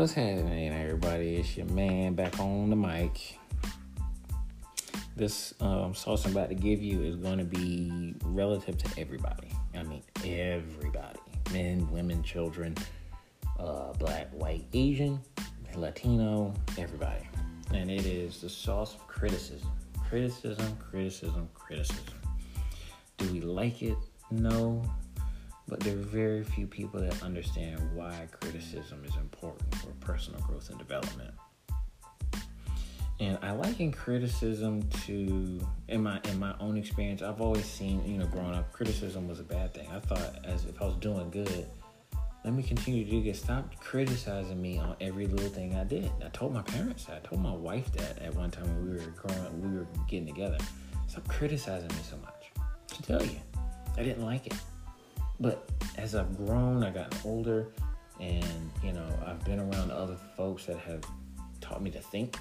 What's happening, everybody? It's your man back on the mic. This um, sauce I'm about to give you is going to be relative to everybody. I mean, everybody men, women, children, uh, black, white, Asian, Latino, everybody. And it is the sauce of criticism. Criticism, criticism, criticism. Do we like it? No. But there are very few people that understand why criticism is important for personal growth and development. And I liken criticism to in my in my own experience, I've always seen, you know, growing up, criticism was a bad thing. I thought as if I was doing good, let me continue to do good. Stop criticizing me on every little thing I did. I told my parents that. I told my wife that at one time when we were growing up, we were getting together. Stop criticizing me so much. To tell you, I didn't like it. But as I've grown, I've gotten older, and you know, I've been around other folks that have taught me to think.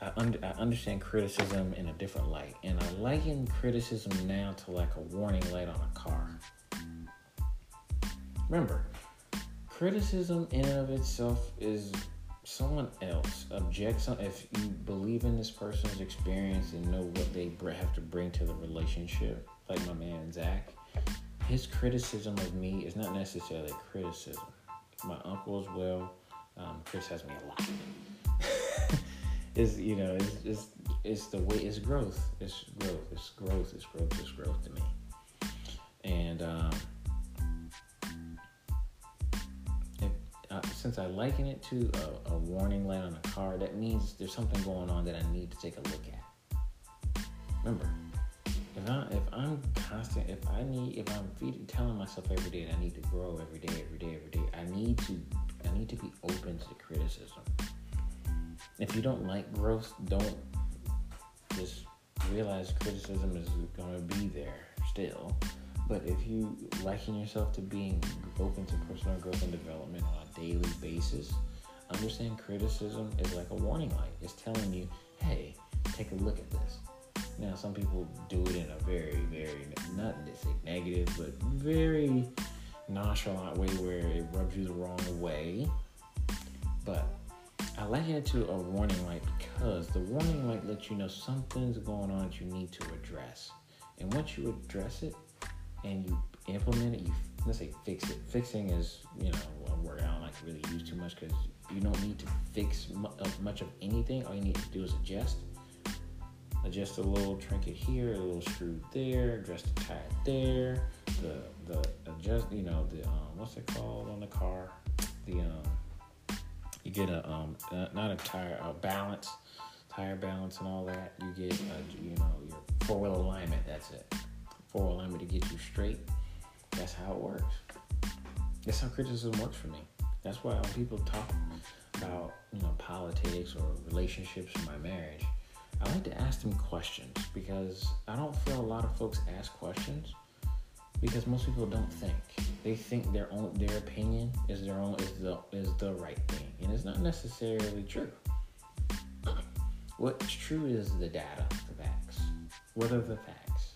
I, I understand criticism in a different light, and I liken criticism now to like a warning light on a car. Remember, criticism in and of itself is someone else objects on if you believe in this person's experience and know what they have to bring to the relationship, like my man Zach his criticism of me is not necessarily criticism. My uncle as well um, criticized me a lot. is you know it's, it's it's the way it's growth. It's growth. It's growth. It's growth. It's growth to me. And um, if, uh, since I liken it to a, a warning light on a car, that means there's something going on that I need to take a look at. Remember, if I if I'm constant, if I need, if I'm feeding, telling myself every day that I need to grow every day, every day, every day, I need to, I need to be open to criticism. If you don't like growth, don't just realize criticism is to be there still. But if you liken yourself to being open to personal growth and development on a daily basis, understand criticism is like a warning light. It's telling you, hey, take a look at this now, some people do it in a very, very, not to say negative, but very nonchalant way where it rubs you the wrong way. But I liken it to a warning light because the warning light lets you know something's going on that you need to address. And once you address it and you implement it, you let's say fix it. Fixing is, you know, a word I don't like to really use too much because you don't need to fix uh, much of anything. All you need to do is adjust adjust a little trinket here, a little screw there, adjust the tire there, the the adjust you know the um what's it called on the car, the um you get a um uh, not a tire a balance, tire balance and all that. You get a, you know your four wheel alignment. That's it, four wheel alignment to get you straight. That's how it works. That's how criticism works for me. That's why when people talk about you know politics or relationships in my marriage I like to ask them questions because I don't feel a lot of folks ask questions because most people don't think. They think their own their opinion is their own is the is the right thing, and it's not necessarily true. What's true is the data, the facts. What are the facts?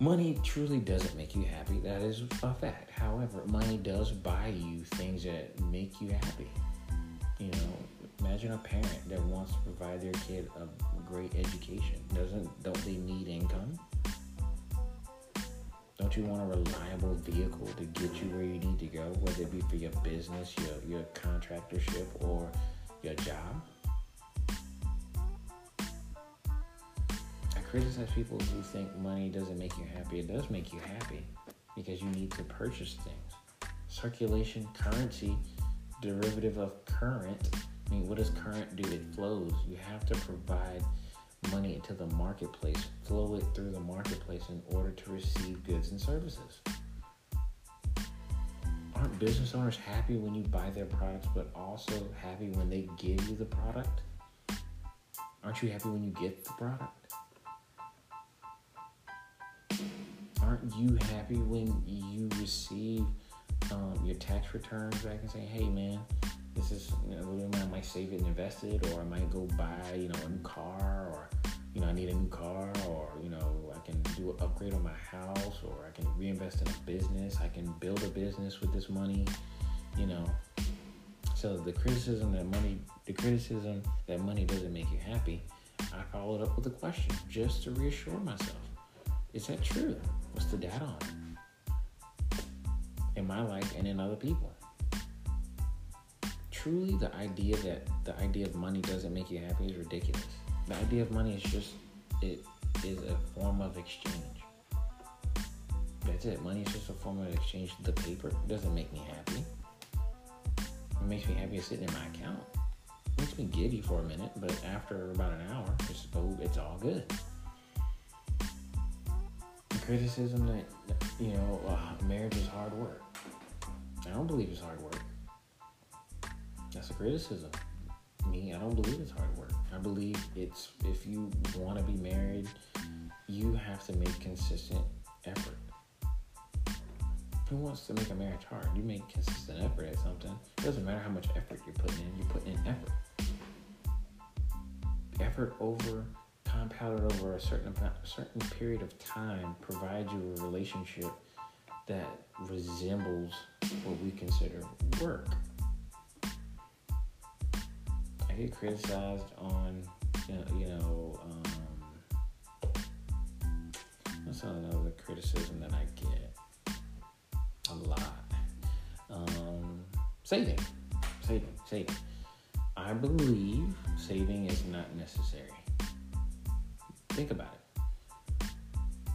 Money truly doesn't make you happy. That is a fact. However, money does buy you things that make you happy. Imagine a parent that wants to provide their kid a great education. Doesn't don't they need income? Don't you want a reliable vehicle to get you where you need to go, whether it be for your business, your your contractorship, or your job? I criticize people who think money doesn't make you happy. It does make you happy because you need to purchase things. Circulation, currency, derivative of current I mean, what does current do? It flows. You have to provide money into the marketplace, flow it through the marketplace in order to receive goods and services. Aren't business owners happy when you buy their products, but also happy when they give you the product? Aren't you happy when you get the product? Aren't you happy when you receive um, your tax returns back and say, hey man, this is you know, I might save it and invest it, or I might go buy you know a new car, or you know I need a new car, or you know I can do an upgrade on my house, or I can reinvest in a business. I can build a business with this money. You know, So the criticism that money, the criticism that money doesn't make you happy, I followed up with a question just to reassure myself. Is that true? What's the data on it? In my life and in other people. Truly, the idea that the idea of money doesn't make you happy is ridiculous. The idea of money is just it is a form of exchange. That's it. Money is just a form of exchange. The paper doesn't make me happy. It makes me happy sitting in my account. It makes me giddy for a minute, but after about an hour, it's oh, it's all good. The criticism that you know uh, marriage is hard work. I don't believe it's hard work. That's a criticism. Me, I don't believe it's hard work. I believe it's if you want to be married, you have to make consistent effort. Who wants to make a marriage hard? You make consistent effort at something. It doesn't matter how much effort you're putting in, you're putting in effort. Effort over compounded over a certain a certain period of time provides you a relationship that resembles what we consider work. I get criticized on, you know, um, that's another criticism that I get a lot. Um, saving, saving, saving. I believe saving is not necessary. Think about it.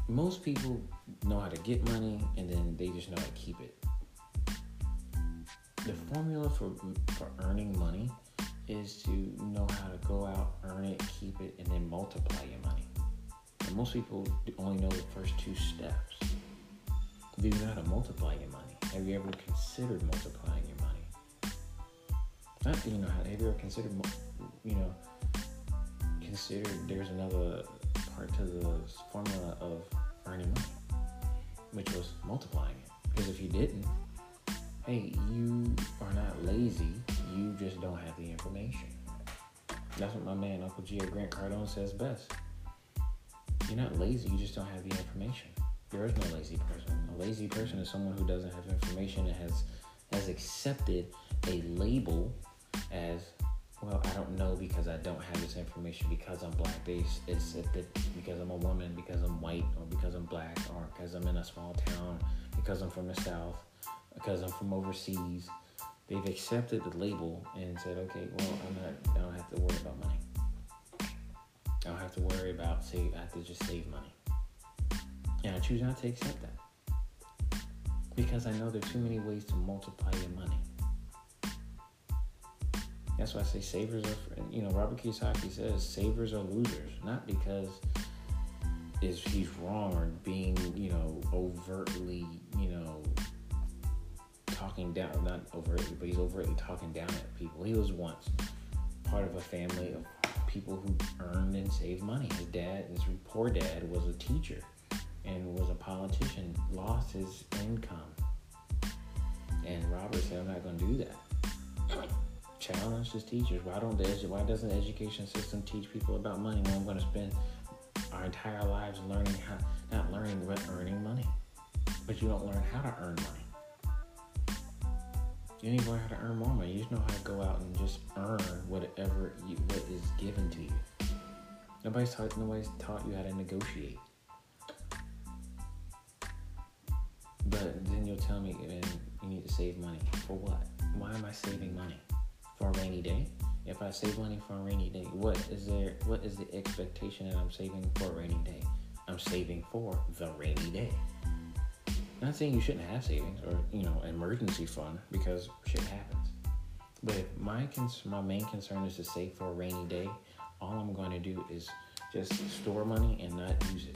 Most people know how to get money and then they just know how to keep it. The formula for, for earning money is to know how to go out, earn it, keep it, and then multiply your money. And most people only know the first two steps. Do you know how to multiply your money? Have you ever considered multiplying your money? Not you know how to have you ever considered you know considered there's another part to the formula of earning money, which was multiplying it. Because if you didn't, hey, you are not lazy. You just don't have the information. That's what my man Uncle Gio Grant Cardone says best. You're not lazy. You just don't have the information. There is no lazy person. A lazy person is someone who doesn't have information and has has accepted a label as well. I don't know because I don't have this information because I'm black. They accepted because I'm a woman, because I'm white, or because I'm black, or because I'm in a small town, because I'm from the south, because I'm from overseas. They've accepted the label and said, okay, well, I'm not. I don't have to worry about money. I don't have to worry about save. I have to just save money. And I choose not to accept that. Because I know there are too many ways to multiply your money. That's why I say savers are, you know, Robert Kiyosaki says savers are losers, not because is he's wrong or being, you know, overtly, you know, talking down, not overtly, but he's overtly talking down at people. He was once part of a family of people who earned and saved money. His dad, his poor dad, was a teacher and was a politician, lost his income. And Robert said, I'm not going to do that. Challenge his teachers. Why don't the why doesn't the education system teach people about money when I'm going to spend our entire lives learning how, not learning but earning money, but you don't learn how to earn money. You don't learn how to earn more money. You just know how to go out and just earn whatever you, what is given to you. Nobody's taught nobody's taught you how to negotiate. But then you'll tell me, and you need to save money for what? Why am I saving money for a rainy day? If I save money for a rainy day, what is there? What is the expectation that I'm saving for a rainy day? I'm saving for the rainy day. Not saying you shouldn't have savings or you know emergency fund because shit happens. But my cons- my main concern is to save for a rainy day, all I'm going to do is just store money and not use it.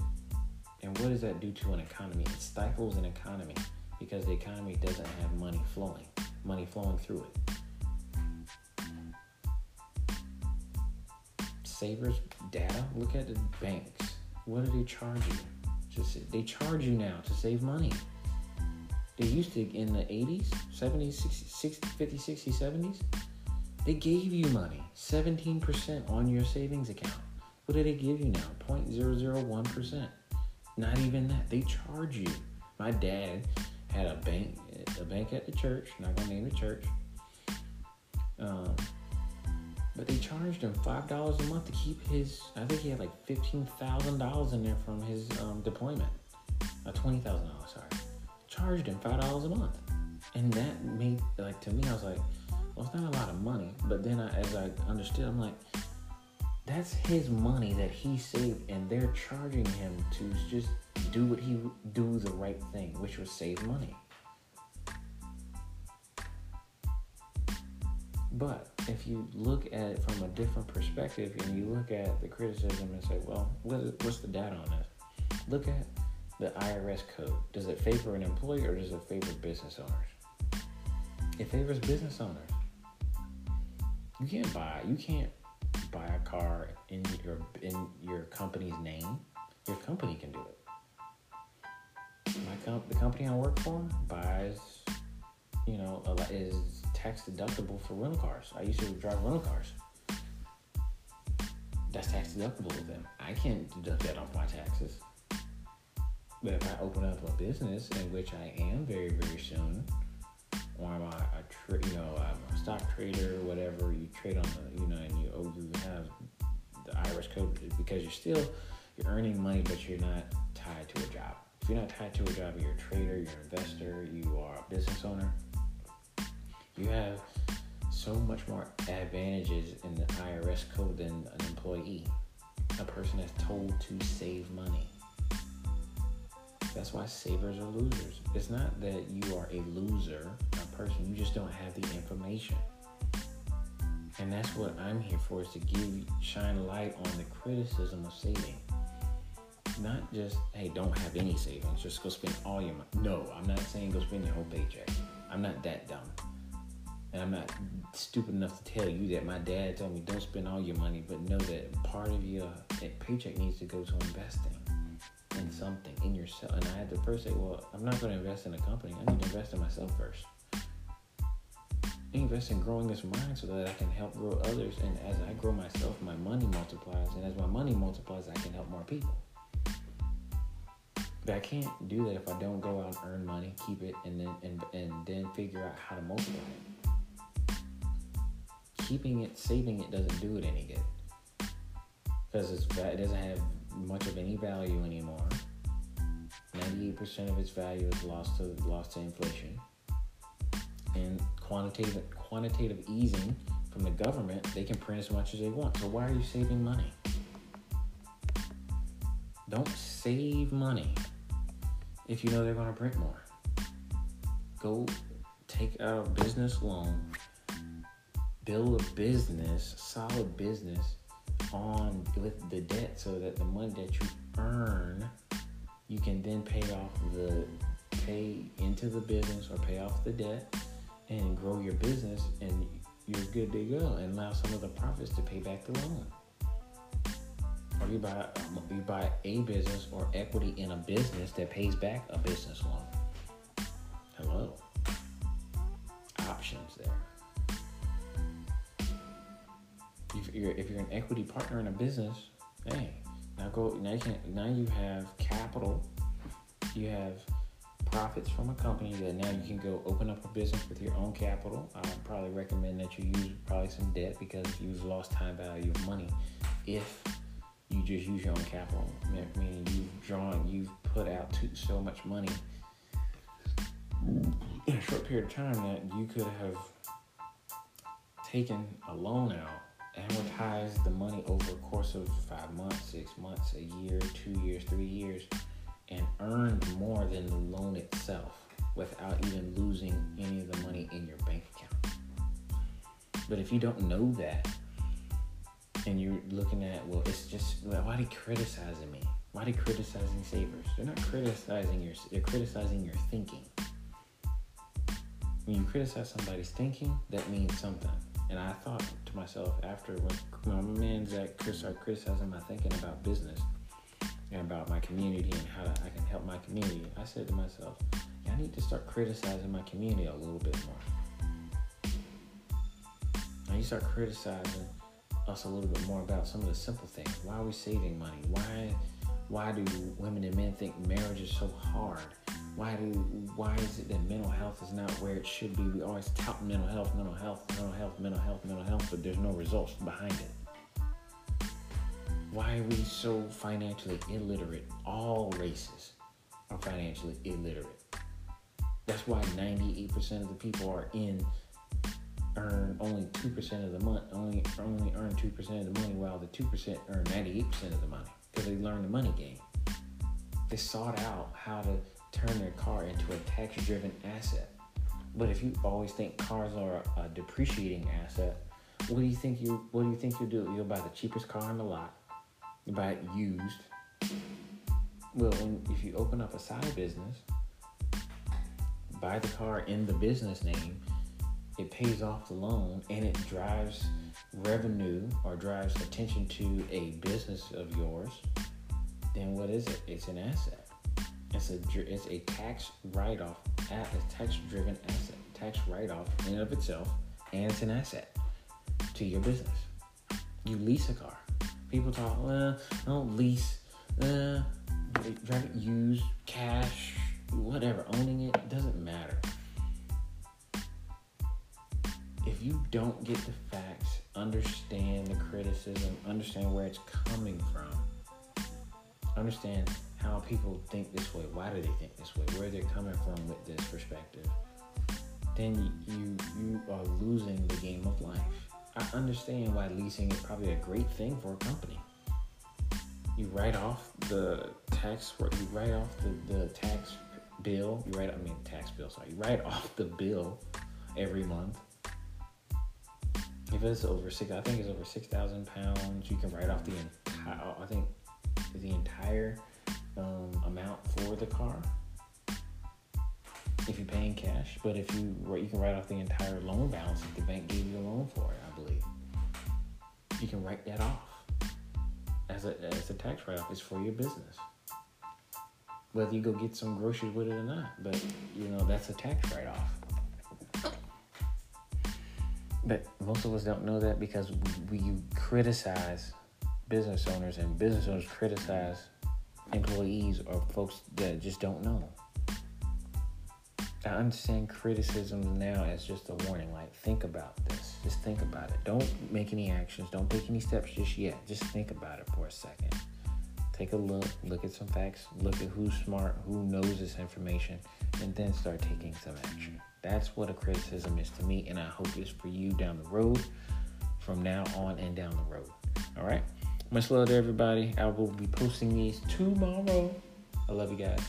And what does that do to an economy? It stifles an economy because the economy doesn't have money flowing, money flowing through it. Savers data, look at the banks. What do they charge you? Just they charge you now to save money. They used to in the 80s, 70s, 60s, 50s, 60s, 70s. They gave you money, 17% on your savings account. What do they give you now? 0.001%. Not even that. They charge you. My dad had a bank, a bank at the church. Not gonna name the church. Um, but they charged him five dollars a month to keep his. I think he had like fifteen thousand dollars in there from his um, deployment. Uh, twenty thousand dollars, sorry. Charged him five dollars a month, and that made like to me, I was like, well, it's not a lot of money. But then, I, as I understood, I'm like, that's his money that he saved, and they're charging him to just do what he do the right thing, which was save money. But if you look at it from a different perspective and you look at the criticism and say, well, what's the data on this? Look at the IRS code. Does it favor an employee or does it favor business owners? It favors business owners. You can't buy, you can't buy a car in your in your company's name. Your company can do it. My com- the company I work for buys, you know, is tax deductible for rental cars. I used to drive rental cars. That's tax deductible with them. I can't deduct that off my taxes. But if I open up a business in which I am very, very soon, or I'm a, a tra- you know, I'm a stock trader, or whatever, you trade on the, you know, and you oh, you have the IRS code because you're still you're earning money, but you're not tied to a job. If you're not tied to a job, you're a trader, you're an investor, you are a business owner you have so much more advantages in the IRS code than an employee, a person that's told to save money. That's why savers are losers. It's not that you are a loser, a person, you just don't have the information. And that's what I'm here for is to give shine light on the criticism of saving. Not just, hey, don't have any savings, just go spend all your money. No, I'm not saying go spend your whole paycheck. I'm not that dumb. And I'm not stupid enough to tell you that my dad told me don't spend all your money, but know that part of your paycheck needs to go to investing in something, in yourself. And I had to first say, well, I'm not going to invest in a company. I need to invest in myself first. Invest in growing this mind so that I can help grow others. And as I grow myself, my money multiplies. And as my money multiplies, I can help more people. But I can't do that if I don't go out and earn money, keep it, and then and, and then figure out how to multiply it keeping it, saving it doesn't do it any good because it doesn't have much of any value anymore. 98% of its value is lost to lost to inflation. And quantitative quantitative easing from the government, they can print as much as they want. So why are you saving money? Don't save money if you know they're going to print more. Go take out a business loan build a business, solid business on with the debt so that the money that you earn you can then pay off the pay into the business or pay off the debt and grow your business and you're good to go and allow some of the profits to pay back the loan. Or you buy um, you buy a business or equity in a business that pays back a business loan. Hello. Options there. If you're if you're an equity partner in a business, hey, go now you can now you have capital, you have profits from a company that now you can go open up a business with your own capital. I would probably recommend that you use probably some debt because you've lost time value of money if you just use your own capital. Meaning you've drawn, you've put out too, so much money in a short period of time that you could have taken a loan out amortize the money over a course of five months, six months, a year, two years, three years, and earned more than the loan itself without even losing any of the money in your bank account. But if you don't know that, and you're looking at, well, it's just why are they criticizing me? Why are they criticizing savers? They're not criticizing your, they're criticizing your thinking. When you criticize somebody's thinking, that means something. And I thought to myself after when, my man Zach Chris started criticizing my thinking about business and about my community and how I can help my community, I said to myself, I need to start criticizing my community a little bit more. I need to start criticizing us a little bit more about some of the simple things. Why are we saving money? Why why do women and men think marriage is so hard? Why do why is it that mental health is not where it should be? We always tout mental health, mental health, mental health, mental health, mental health, but there's no results behind it. Why are we so financially illiterate? All races are financially illiterate. That's why 98% of the people are in earn only 2% of the month, only only earn 2% of the money while the 2% earn 98% of the money because they learned the money game. They sought out how to turn their car into a tax driven asset. But if you always think cars are a depreciating asset, what do you think you what do you think you'll do? You'll buy the cheapest car in the lot. You buy it used. Well, if you open up a side business, buy the car in the business name, it pays off the loan and it drives revenue or drives attention to a business of yours, then what is it? It's an asset. It's a it's a tax write off, a tax driven asset, tax write off in and of itself, and it's an asset to your business. You lease a car. People talk, well, I don't lease. Uh, drive it used, cash, whatever. Owning it doesn't matter. If you don't get the facts, understand the criticism, understand where it's coming from, understand how people think this way, why do they think this way, where they're coming from with this perspective, then you you are losing the game of life. I understand why leasing is probably a great thing for a company. You write off the tax, you write off the, the tax bill. You write, I mean, tax bill. Sorry, you write off the bill every month. If it's over six, I think it's over six thousand pounds. You can write off the entire. I think the entire um, amount for the car if you're paying cash. But if you you can write off the entire loan balance if the bank gave you a loan for it, I believe. You can write that off as a as a tax write off. It's for your business. Whether you go get some groceries with it or not, but you know that's a tax write off. But most of us don't know that because we, we criticize business owners and business owners criticize employees or folks that just don't know. I understand criticism now as just a warning. Like, think about this. Just think about it. Don't make any actions. Don't take any steps just yet. Just think about it for a second. Take a look. Look at some facts. Look at who's smart, who knows this information, and then start taking some action. That's what a criticism is to me, and I hope it's for you down the road, from now on and down the road. All right. Much love to everybody. I will be posting these tomorrow. I love you guys.